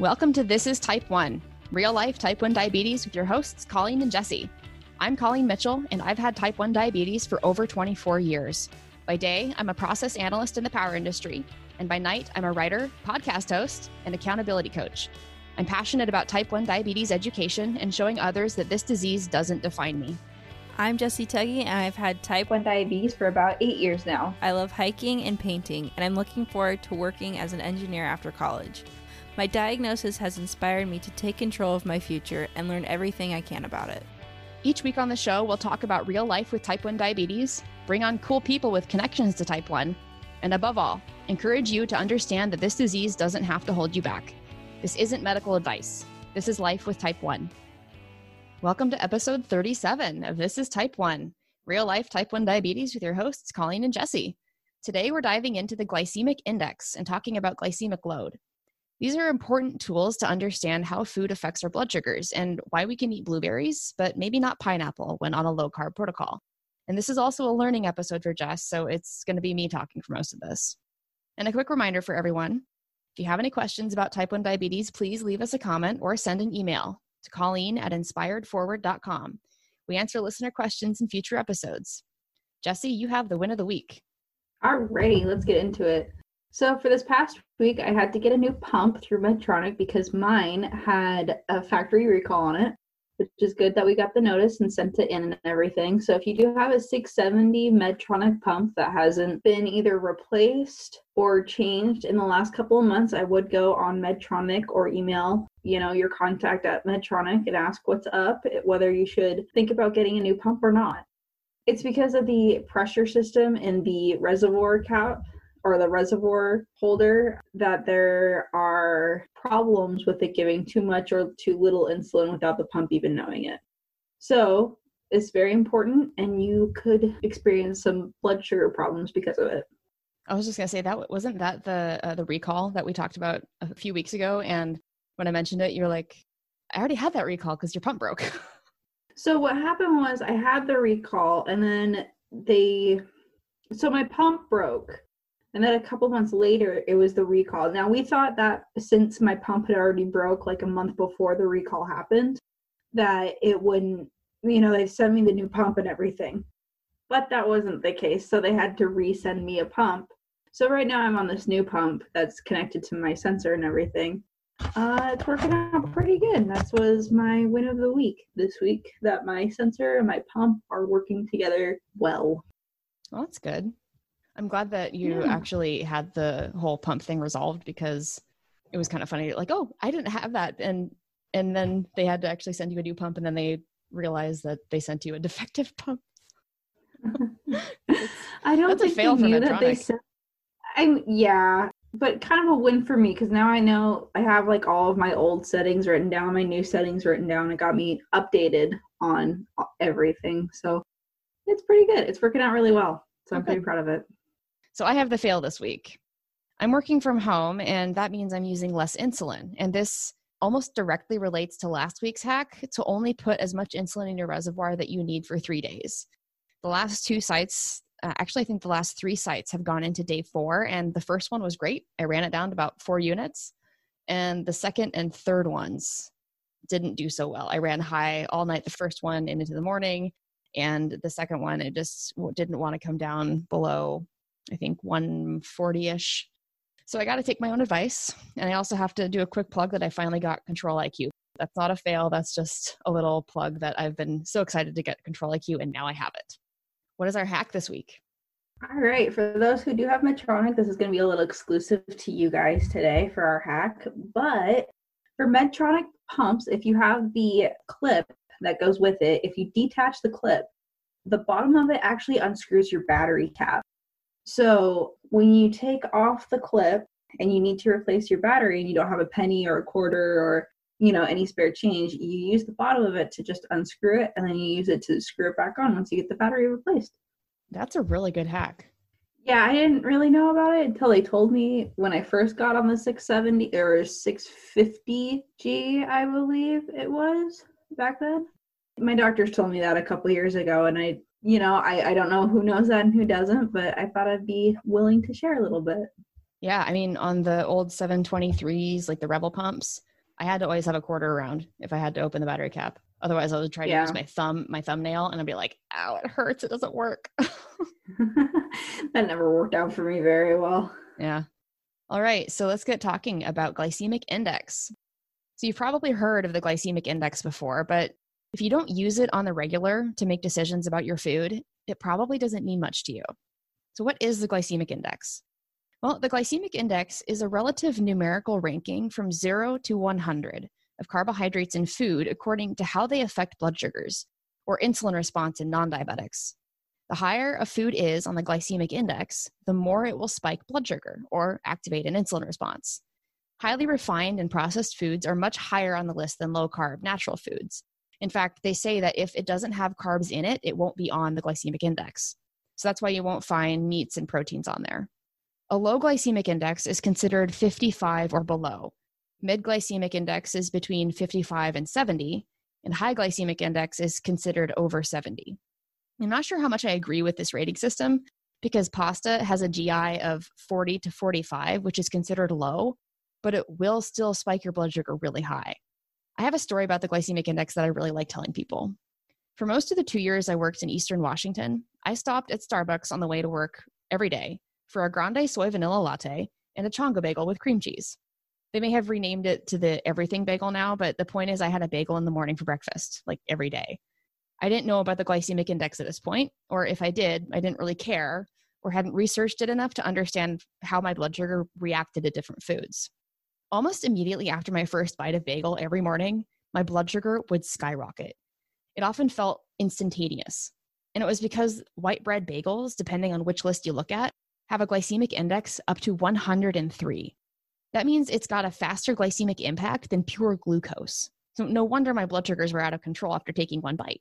Welcome to This is Type 1, real life type 1 diabetes with your hosts, Colleen and Jesse. I'm Colleen Mitchell, and I've had type 1 diabetes for over 24 years. By day, I'm a process analyst in the power industry, and by night, I'm a writer, podcast host, and accountability coach. I'm passionate about type 1 diabetes education and showing others that this disease doesn't define me. I'm Jesse Tuggy, and I've had type 1 diabetes for about eight years now. I love hiking and painting, and I'm looking forward to working as an engineer after college. My diagnosis has inspired me to take control of my future and learn everything I can about it. Each week on the show, we'll talk about real life with type 1 diabetes, bring on cool people with connections to type 1, and above all, encourage you to understand that this disease doesn't have to hold you back. This isn't medical advice. This is life with type 1. Welcome to episode 37 of This is Type 1, real life type 1 diabetes with your hosts, Colleen and Jesse. Today, we're diving into the glycemic index and talking about glycemic load. These are important tools to understand how food affects our blood sugars and why we can eat blueberries, but maybe not pineapple when on a low carb protocol. And this is also a learning episode for Jess, so it's going to be me talking for most of this. And a quick reminder for everyone if you have any questions about type 1 diabetes, please leave us a comment or send an email to Colleen at inspiredforward.com. We answer listener questions in future episodes. Jesse, you have the win of the week. Alrighty, let's get into it. So for this past week, I had to get a new pump through Medtronic because mine had a factory recall on it, which is good that we got the notice and sent it in and everything. So if you do have a 670 Medtronic pump that hasn't been either replaced or changed in the last couple of months, I would go on Medtronic or email, you know, your contact at Medtronic and ask what's up, whether you should think about getting a new pump or not. It's because of the pressure system in the reservoir cap or the reservoir holder that there are problems with it giving too much or too little insulin without the pump even knowing it. So it's very important, and you could experience some blood sugar problems because of it. I was just gonna say that wasn't that the uh, the recall that we talked about a few weeks ago, and when I mentioned it, you're like, I already had that recall because your pump broke. so what happened was I had the recall, and then they, so my pump broke, and then a couple months later, it was the recall. Now, we thought that since my pump had already broke like a month before the recall happened, that it wouldn't, you know, they sent me the new pump and everything. But that wasn't the case. So they had to resend me a pump. So right now I'm on this new pump that's connected to my sensor and everything. Uh, it's working out pretty good. That was my win of the week this week that my sensor and my pump are working together well. Well, that's good. I'm glad that you yeah. actually had the whole pump thing resolved because it was kind of funny. Like, oh, I didn't have that, and and then they had to actually send you a new pump, and then they realized that they sent you a defective pump. I don't think they knew that they sent. I'm yeah, but kind of a win for me because now I know I have like all of my old settings written down, my new settings written down. It got me updated on everything, so it's pretty good. It's working out really well, so I'm pretty proud of it. So I have the fail this week. I'm working from home, and that means I'm using less insulin. And this almost directly relates to last week's hack to only put as much insulin in your reservoir that you need for three days. The last two sites, uh, actually, I think the last three sites have gone into day four, and the first one was great. I ran it down to about four units. And the second and third ones didn't do so well. I ran high all night the first one and into the morning, and the second one, it just didn't want to come down below I think 140 ish. So I got to take my own advice. And I also have to do a quick plug that I finally got Control IQ. That's not a fail. That's just a little plug that I've been so excited to get Control IQ and now I have it. What is our hack this week? All right. For those who do have Medtronic, this is going to be a little exclusive to you guys today for our hack. But for Medtronic pumps, if you have the clip that goes with it, if you detach the clip, the bottom of it actually unscrews your battery cap. So when you take off the clip and you need to replace your battery and you don't have a penny or a quarter or you know any spare change, you use the bottom of it to just unscrew it and then you use it to screw it back on once you get the battery replaced. That's a really good hack. Yeah, I didn't really know about it until they told me when I first got on the 670 or 650G, I believe it was back then. My doctors told me that a couple years ago, and I you know, I, I don't know who knows that and who doesn't, but I thought I'd be willing to share a little bit. Yeah, I mean, on the old 723s, like the Revel pumps, I had to always have a quarter around if I had to open the battery cap. Otherwise, I would try to Yeah. use my thumb, my thumbnail, and I'd be like, "Ow, it hurts! It doesn't work." that never worked out for me very well. yeah. All right, so let's get talking about glycemic index. So you've probably heard of the glycemic index before, but if you don't use it on the regular to make decisions about your food, it probably doesn't mean much to you. So, what is the glycemic index? Well, the glycemic index is a relative numerical ranking from 0 to 100 of carbohydrates in food according to how they affect blood sugars or insulin response in non diabetics. The higher a food is on the glycemic index, the more it will spike blood sugar or activate an insulin response. Highly refined and processed foods are much higher on the list than low carb natural foods. In fact, they say that if it doesn't have carbs in it, it won't be on the glycemic index. So that's why you won't find meats and proteins on there. A low glycemic index is considered 55 or below. Mid glycemic index is between 55 and 70, and high glycemic index is considered over 70. I'm not sure how much I agree with this rating system because pasta has a GI of 40 to 45, which is considered low, but it will still spike your blood sugar really high. I have a story about the glycemic index that I really like telling people. For most of the two years I worked in Eastern Washington, I stopped at Starbucks on the way to work every day for a grande soy vanilla latte and a Chonga bagel with cream cheese. They may have renamed it to the everything bagel now, but the point is I had a bagel in the morning for breakfast, like every day. I didn't know about the glycemic index at this point, or if I did, I didn't really care or hadn't researched it enough to understand how my blood sugar reacted to different foods. Almost immediately after my first bite of bagel every morning, my blood sugar would skyrocket. It often felt instantaneous. And it was because white bread bagels, depending on which list you look at, have a glycemic index up to 103. That means it's got a faster glycemic impact than pure glucose. So no wonder my blood sugars were out of control after taking one bite.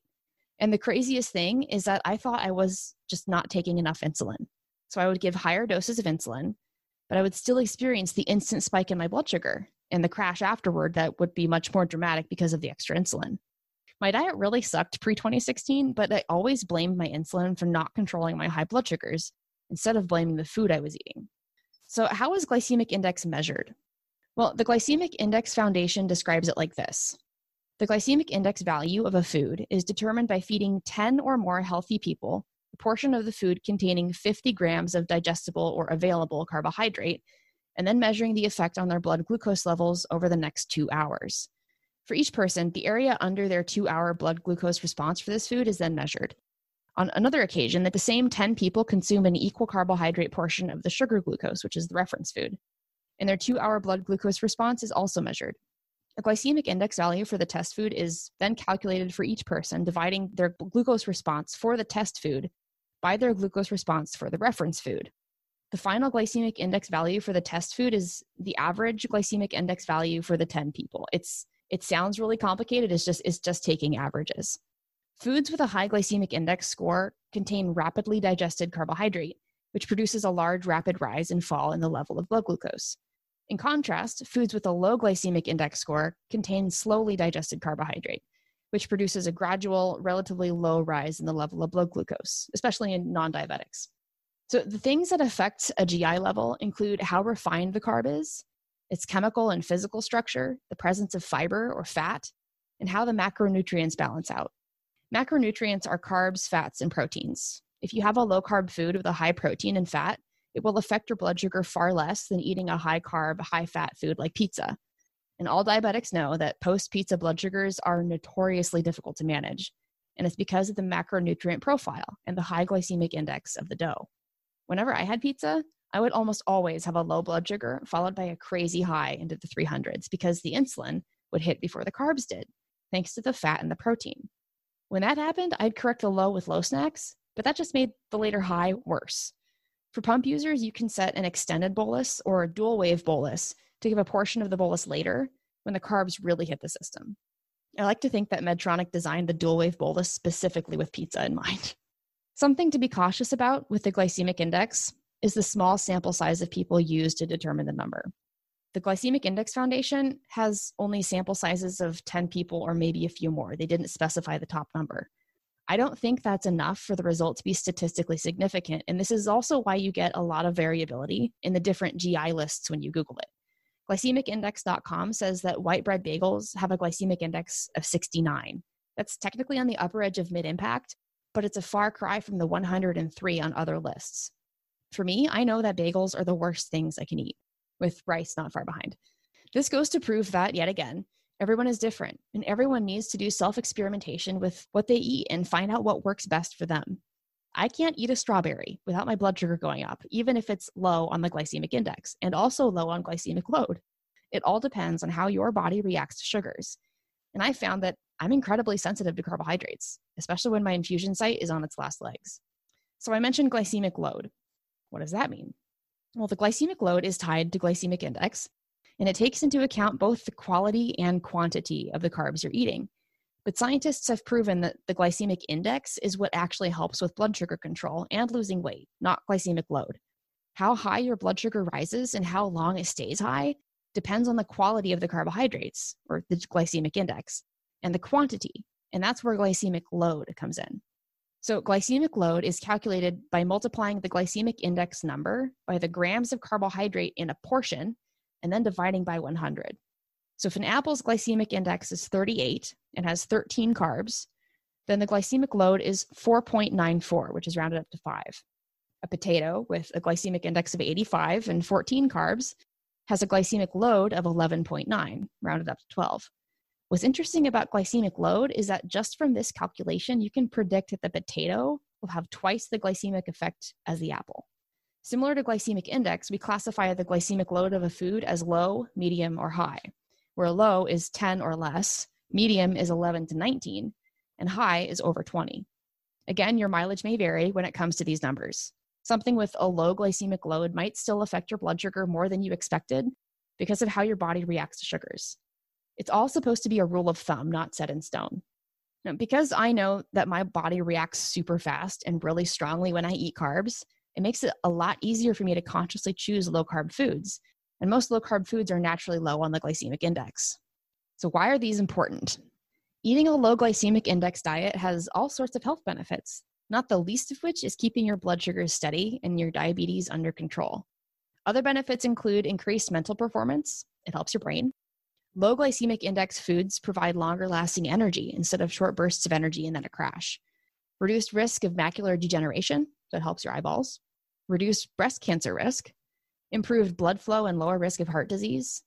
And the craziest thing is that I thought I was just not taking enough insulin. So I would give higher doses of insulin, but I would still experience the instant spike in my blood sugar and the crash afterward that would be much more dramatic because of the extra insulin. My diet really sucked pre 2016, but I always blamed my insulin for not controlling my high blood sugars instead of blaming the food I was eating. So, how is glycemic index measured? Well, the Glycemic Index Foundation describes it like this The glycemic index value of a food is determined by feeding 10 or more healthy people portion of the food containing 50 grams of digestible or available carbohydrate, and then measuring the effect on their blood glucose levels over the next two hours. For each person, the area under their two hour blood glucose response for this food is then measured. On another occasion, that the same 10 people consume an equal carbohydrate portion of the sugar glucose, which is the reference food. And their two hour blood glucose response is also measured. A glycemic index value for the test food is then calculated for each person, dividing their glucose response for the test food by their glucose response for the reference food. The final glycemic index value for the test food is the average glycemic index value for the 10 people. It's it sounds really complicated. It's just it's just taking averages. Foods with a high glycemic index score contain rapidly digested carbohydrate, which produces a large rapid rise and fall in the level of blood glucose. In contrast, foods with a low glycemic index score contain slowly digested carbohydrate, which produces a gradual, relatively low rise in the level of blood glucose, especially in non diabetics. So, the things that affect a GI level include how refined the carb is, its chemical and physical structure, the presence of fiber or fat, and how the macronutrients balance out. Macronutrients are carbs, fats, and proteins. If you have a low carb food with a high protein and fat, it will affect your blood sugar far less than eating a high carb, high fat food like pizza. And all diabetics know that post pizza blood sugars are notoriously difficult to manage. And it's because of the macronutrient profile and the high glycemic index of the dough. Whenever I had pizza, I would almost always have a low blood sugar followed by a crazy high into the 300s because the insulin would hit before the carbs did, thanks to the fat and the protein. When that happened, I'd correct the low with low snacks, but that just made the later high worse. For pump users, you can set an extended bolus or a dual wave bolus to give a portion of the bolus later when the carbs really hit the system. I like to think that Medtronic designed the dual wave bolus specifically with pizza in mind. Something to be cautious about with the glycemic index is the small sample size of people used to determine the number. The Glycemic Index Foundation has only sample sizes of 10 people or maybe a few more. They didn't specify the top number. I don't think that's enough for the result to be statistically significant. And this is also why you get a lot of variability in the different GI lists when you Google it. Glycemicindex.com says that white bread bagels have a glycemic index of 69. That's technically on the upper edge of mid impact, but it's a far cry from the 103 on other lists. For me, I know that bagels are the worst things I can eat, with rice not far behind. This goes to prove that, yet again, everyone is different, and everyone needs to do self experimentation with what they eat and find out what works best for them. I can't eat a strawberry without my blood sugar going up, even if it's low on the glycemic index and also low on glycemic load. It all depends on how your body reacts to sugars. And I found that I'm incredibly sensitive to carbohydrates, especially when my infusion site is on its last legs. So I mentioned glycemic load. What does that mean? Well, the glycemic load is tied to glycemic index, and it takes into account both the quality and quantity of the carbs you're eating. But scientists have proven that the glycemic index is what actually helps with blood sugar control and losing weight, not glycemic load. How high your blood sugar rises and how long it stays high depends on the quality of the carbohydrates, or the glycemic index, and the quantity. And that's where glycemic load comes in. So, glycemic load is calculated by multiplying the glycemic index number by the grams of carbohydrate in a portion and then dividing by 100. So, if an apple's glycemic index is 38 and has 13 carbs, then the glycemic load is 4.94, which is rounded up to 5. A potato with a glycemic index of 85 and 14 carbs has a glycemic load of 11.9, rounded up to 12. What's interesting about glycemic load is that just from this calculation, you can predict that the potato will have twice the glycemic effect as the apple. Similar to glycemic index, we classify the glycemic load of a food as low, medium, or high, where low is 10 or less, medium is 11 to 19, and high is over 20. Again, your mileage may vary when it comes to these numbers. Something with a low glycemic load might still affect your blood sugar more than you expected because of how your body reacts to sugars. It's all supposed to be a rule of thumb, not set in stone. Now, because I know that my body reacts super fast and really strongly when I eat carbs, it makes it a lot easier for me to consciously choose low carb foods. And most low carb foods are naturally low on the glycemic index. So, why are these important? Eating a low glycemic index diet has all sorts of health benefits, not the least of which is keeping your blood sugars steady and your diabetes under control. Other benefits include increased mental performance, it helps your brain, Low glycemic index foods provide longer lasting energy instead of short bursts of energy and then a crash. Reduced risk of macular degeneration, that helps your eyeballs. Reduced breast cancer risk. Improved blood flow and lower risk of heart disease.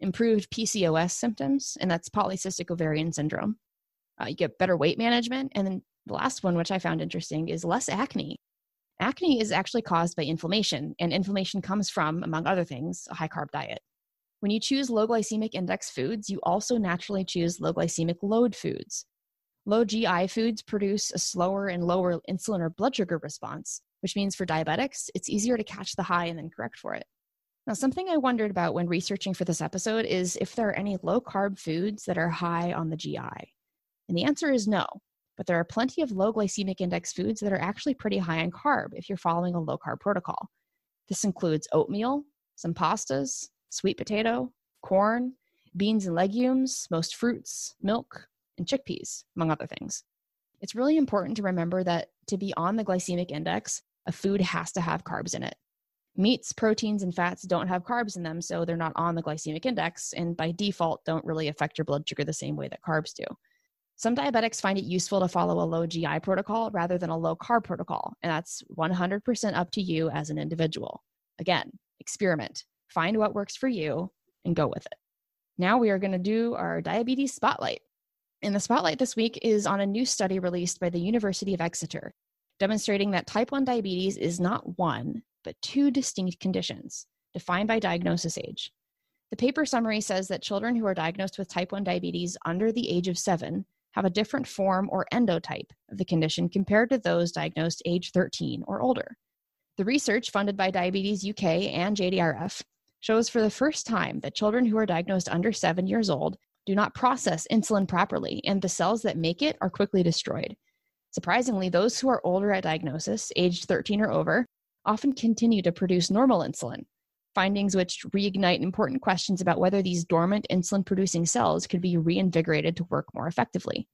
Improved PCOS symptoms, and that's polycystic ovarian syndrome. Uh, you get better weight management. And then the last one, which I found interesting, is less acne. Acne is actually caused by inflammation, and inflammation comes from, among other things, a high carb diet. When you choose low glycemic index foods, you also naturally choose low glycemic load foods. Low GI foods produce a slower and lower insulin or blood sugar response, which means for diabetics, it's easier to catch the high and then correct for it. Now, something I wondered about when researching for this episode is if there are any low carb foods that are high on the GI. And the answer is no, but there are plenty of low glycemic index foods that are actually pretty high in carb if you're following a low carb protocol. This includes oatmeal, some pastas, sweet potato, corn, beans and legumes, most fruits, milk, and chickpeas, among other things. It's really important to remember that to be on the glycemic index, a food has to have carbs in it. Meats, proteins, and fats don't have carbs in them, so they're not on the glycemic index, and by default, don't really affect your blood sugar the same way that carbs do. Some diabetics find it useful to follow a low GI protocol rather than a low carb protocol, and that's 100% up to you as an individual. Again, experiment find what works for you, and go with it. Now we are going to do our diabetes spotlight. And the spotlight this week is on a new study released by the University of Exeter, demonstrating that type 1 diabetes is not one, but two distinct conditions defined by diagnosis age. The paper summary says that children who are diagnosed with type 1 diabetes under the age of seven have a different form or endotype of the condition compared to those diagnosed age 13 or older. The research funded by Diabetes UK and JDRF shows for the first time that children who are diagnosed under seven years old do not process insulin properly, and the cells that make it are quickly destroyed. Surprisingly, those who are older at diagnosis, aged 13 or over, often continue to produce normal insulin, findings which reignite important questions about whether these dormant insulin producing cells could be reinvigorated to work more effectively.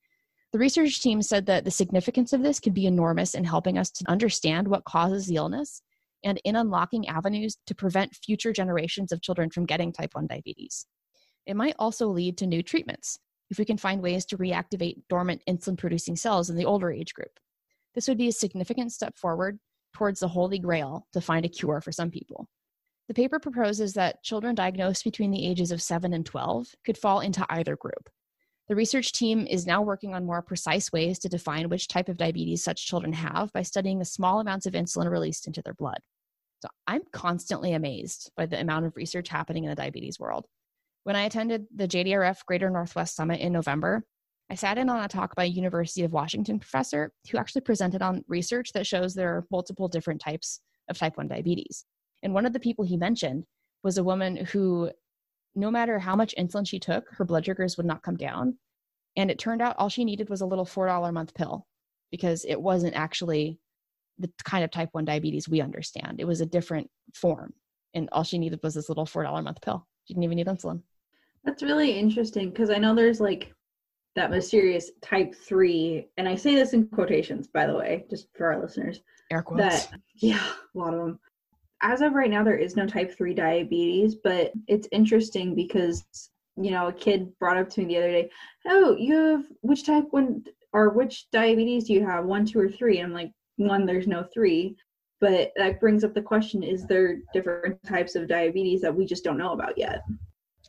The research team said that the significance of this could be enormous in helping us to understand what causes the illness and in unlocking avenues to prevent future generations of children from getting type 1 diabetes. It might also lead to new treatments if we can find ways to reactivate dormant insulin producing cells in the older age group. This would be a significant step forward towards the holy grail to find a cure for some people. The paper proposes that children diagnosed between the ages of 7 and 12 could fall into either group. The research team is now working on more precise ways to define which type of diabetes such children have by studying the small amounts of insulin released into their blood. So I'm constantly amazed by the amount of research happening in the diabetes world. When I attended the JDRF Greater Northwest Summit in November, I sat in on a talk by a University of Washington professor who actually presented on research that shows there are multiple different types of type 1 diabetes. And one of the people he mentioned was a woman who, no matter how much insulin she took, her blood sugars would not come down. And it turned out all she needed was a little $4 a month pill because it wasn't actually the kind of type 1 diabetes we understand. It was a different form. And all she needed was this little $4 a month pill. She didn't even need insulin. That's really interesting because I know there's like that mysterious type three, and I say this in quotations, by the way, just for our listeners. Air quotes. That yeah, a lot of them. As of right now, there is no type three diabetes, but it's interesting because you know a kid brought up to me the other day, "Oh, you have which type one or which diabetes do you have? One, two, or three? I'm like, one, there's no three. But that brings up the question: Is there different types of diabetes that we just don't know about yet?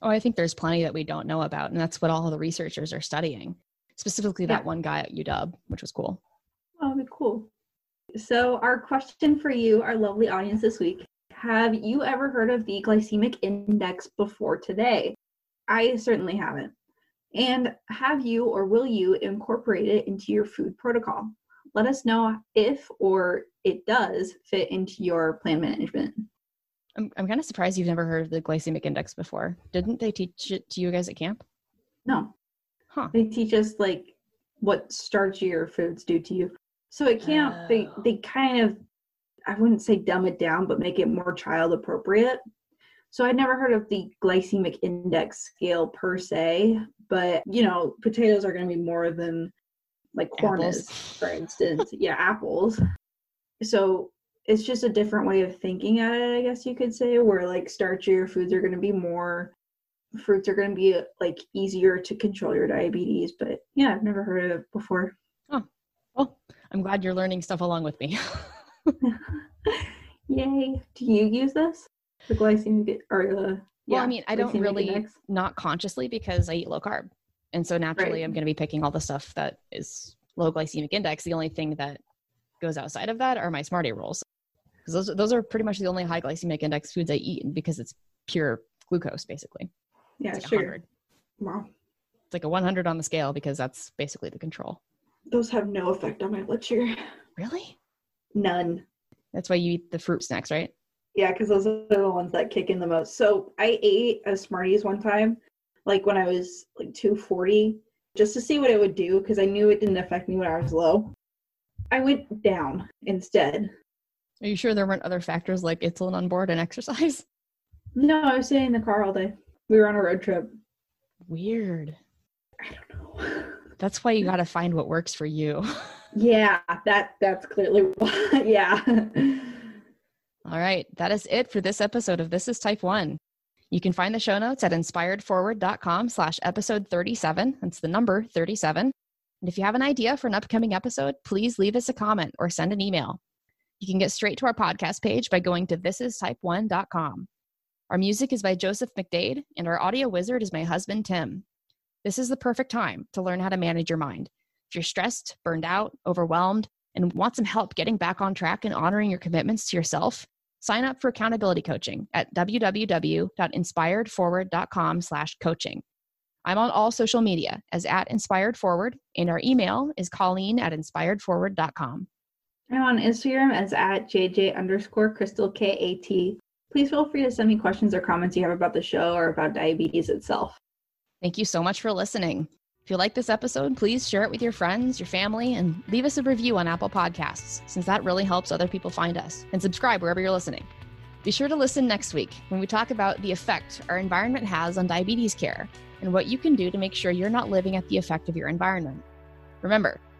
Oh, I think there's plenty that we don't know about, and that's what all the researchers are studying. Specifically, that one guy at UW, which was cool. Oh, cool. So, our question for you, our lovely audience this week Have you ever heard of the glycemic index before today? I certainly haven't. And have you or will you incorporate it into your food protocol? Let us know if or it does fit into your plan management. I'm, I'm kind of surprised you've never heard of the glycemic index before. Didn't they teach it to you guys at camp? No. Huh. They teach us like what starchier foods do to you. So at camp, oh. they they kind of, I wouldn't say dumb it down, but make it more child appropriate. So I'd never heard of the glycemic index scale per se, but you know, potatoes are going to be more than like corn apples. is, for instance. yeah, apples. So it's just a different way of thinking at it, I guess you could say, where like starchier foods are going to be more fruits are going to be like easier to control your diabetes. But yeah, I've never heard of it before. Oh, well, I'm glad you're learning stuff along with me. Yay! Do you use this? The glycemic or the yeah, well, I mean, I don't really index? not consciously because I eat low carb, and so naturally, right. I'm going to be picking all the stuff that is low glycemic index. The only thing that goes outside of that are my Smarty rolls because those those are pretty much the only high glycemic index foods I eat because it's pure glucose basically. Yeah, like sure. 100. Wow. It's like a 100 on the scale because that's basically the control. Those have no effect on my blood sugar. Really? None. That's why you eat the fruit snacks, right? Yeah, because those are the ones that kick in the most. So I ate a Smarties one time, like when I was like 240, just to see what it would do because I knew it didn't affect me when I was low. I went down instead. Are you sure there weren't other factors like insulin on board and exercise? No, I was sitting in the car all day. We were on a road trip. Weird. I don't know. That's why you got to find what works for you. yeah, that that's clearly why. yeah. All right, that is it for this episode of This is Type 1. You can find the show notes at inspiredforward.com slash episode 37. That's the number 37. And if you have an idea for an upcoming episode, please leave us a comment or send an email. You can get straight to our podcast page by going to thisistype1.com. Our music is by Joseph McDade, and our audio wizard is my husband, Tim. This is the perfect time to learn how to manage your mind. If you're stressed, burned out, overwhelmed, and want some help getting back on track and honoring your commitments to yourself, sign up for accountability coaching at www.inspiredforward.com slash coaching. I'm on all social media as at Inspired Forward, and our email is colleen at inspiredforward.com. I'm on Instagram as at JJ underscore Crystal KAT. Please feel free to send me questions or comments you have about the show or about diabetes itself. Thank you so much for listening. If you like this episode, please share it with your friends, your family, and leave us a review on Apple Podcasts, since that really helps other people find us. And subscribe wherever you're listening. Be sure to listen next week when we talk about the effect our environment has on diabetes care and what you can do to make sure you're not living at the effect of your environment. Remember,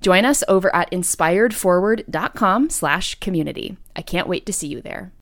Join us over at inspiredforward.com slash community. I can't wait to see you there.